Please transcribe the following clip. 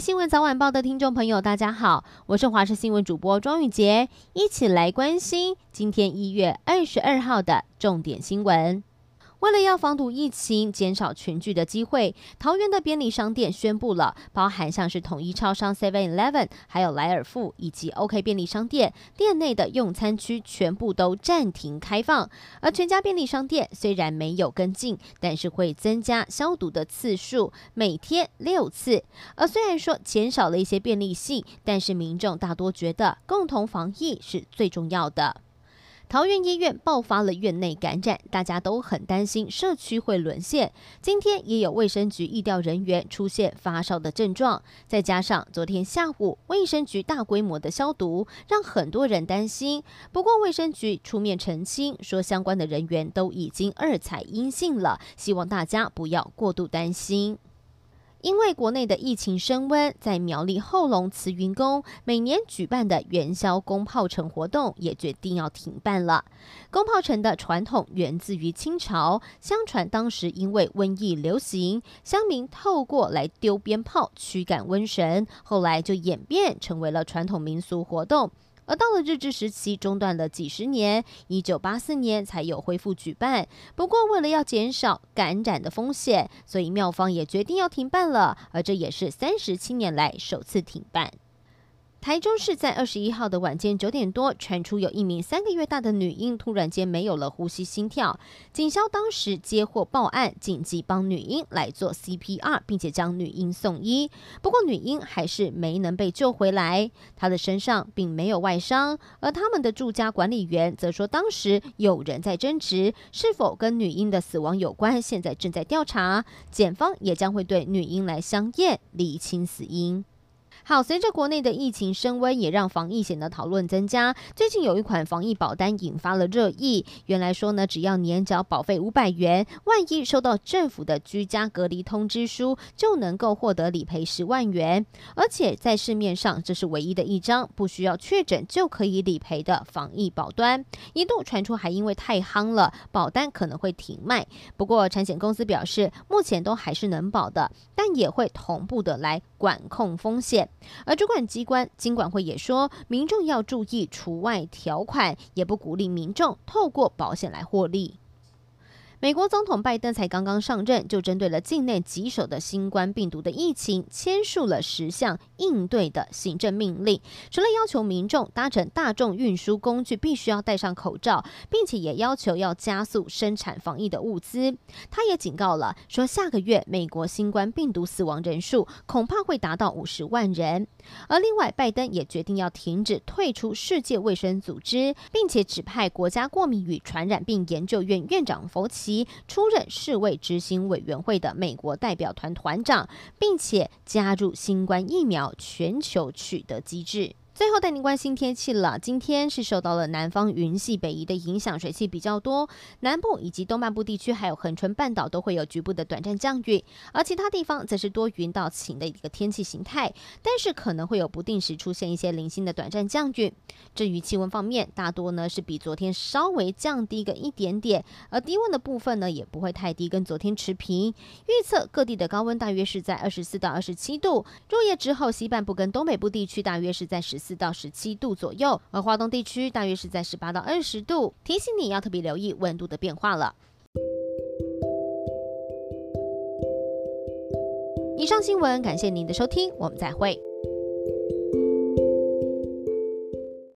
新闻早晚报的听众朋友，大家好，我是华视新闻主播庄宇杰，一起来关心今天一月二十二号的重点新闻。为了要防堵疫情，减少群聚的机会，桃园的便利商店宣布了，包含像是统一超商 Seven Eleven，还有莱尔富以及 OK 便利商店店内的用餐区全部都暂停开放。而全家便利商店虽然没有跟进，但是会增加消毒的次数，每天六次。而虽然说减少了一些便利性，但是民众大多觉得共同防疫是最重要的。桃园医院爆发了院内感染，大家都很担心社区会沦陷。今天也有卫生局疫调人员出现发烧的症状，再加上昨天下午卫生局大规模的消毒，让很多人担心。不过卫生局出面澄清，说相关的人员都已经二采阴性了，希望大家不要过度担心。因为国内的疫情升温，在苗栗后龙慈云宫每年举办的元宵攻炮城活动也决定要停办了。攻炮城的传统源自于清朝，相传当时因为瘟疫流行，乡民透过来丢鞭炮驱赶瘟神，后来就演变成为了传统民俗活动。而到了日治时期，中断了几十年，一九八四年才有恢复举办。不过，为了要减少感染的风险，所以庙方也决定要停办了。而这也是三十七年来首次停办。台中市在二十一号的晚间九点多，传出有一名三个月大的女婴突然间没有了呼吸、心跳。警消当时接获报案，紧急帮女婴来做 CPR，并且将女婴送医。不过女婴还是没能被救回来，她的身上并没有外伤。而他们的住家管理员则说，当时有人在争执，是否跟女婴的死亡有关，现在正在调查。检方也将会对女婴来相验，厘清死因。好，随着国内的疫情升温，也让防疫险的讨论增加。最近有一款防疫保单引发了热议。原来说呢，只要年缴保费五百元，万一收到政府的居家隔离通知书，就能够获得理赔十万元。而且在市面上，这是唯一的一张不需要确诊就可以理赔的防疫保单。一度传出还因为太夯了，保单可能会停卖。不过产险公司表示，目前都还是能保的，但也会同步的来管控风险。而主管机关金管会也说，民众要注意除外条款，也不鼓励民众透过保险来获利。美国总统拜登才刚刚上任，就针对了境内棘手的新冠病毒的疫情，签署了十项应对的行政命令。除了要求民众搭乘大众运输工具必须要戴上口罩，并且也要求要加速生产防疫的物资。他也警告了，说下个月美国新冠病毒死亡人数恐怕会达到五十万人。而另外，拜登也决定要停止退出世界卫生组织，并且指派国家过敏与传染病研究院院长佛奇。及出任世卫执行委员会的美国代表团团长，并且加入新冠疫苗全球取得机制。最后带您关心天气了。今天是受到了南方云系北移的影响，水汽比较多，南部以及东半部地区还有恒春半岛都会有局部的短暂降雨，而其他地方则是多云到晴的一个天气形态，但是可能会有不定时出现一些零星的短暂降雨。至于气温方面，大多呢是比昨天稍微降低个一点点，而低温的部分呢也不会太低，跟昨天持平。预测各地的高温大约是在二十四到二十七度，入夜之后西半部跟东北部地区大约是在十四。四到十七度左右，而华东地区大约是在十八到二十度。提醒你要特别留意温度的变化了。以上新闻，感谢您的收听，我们再会。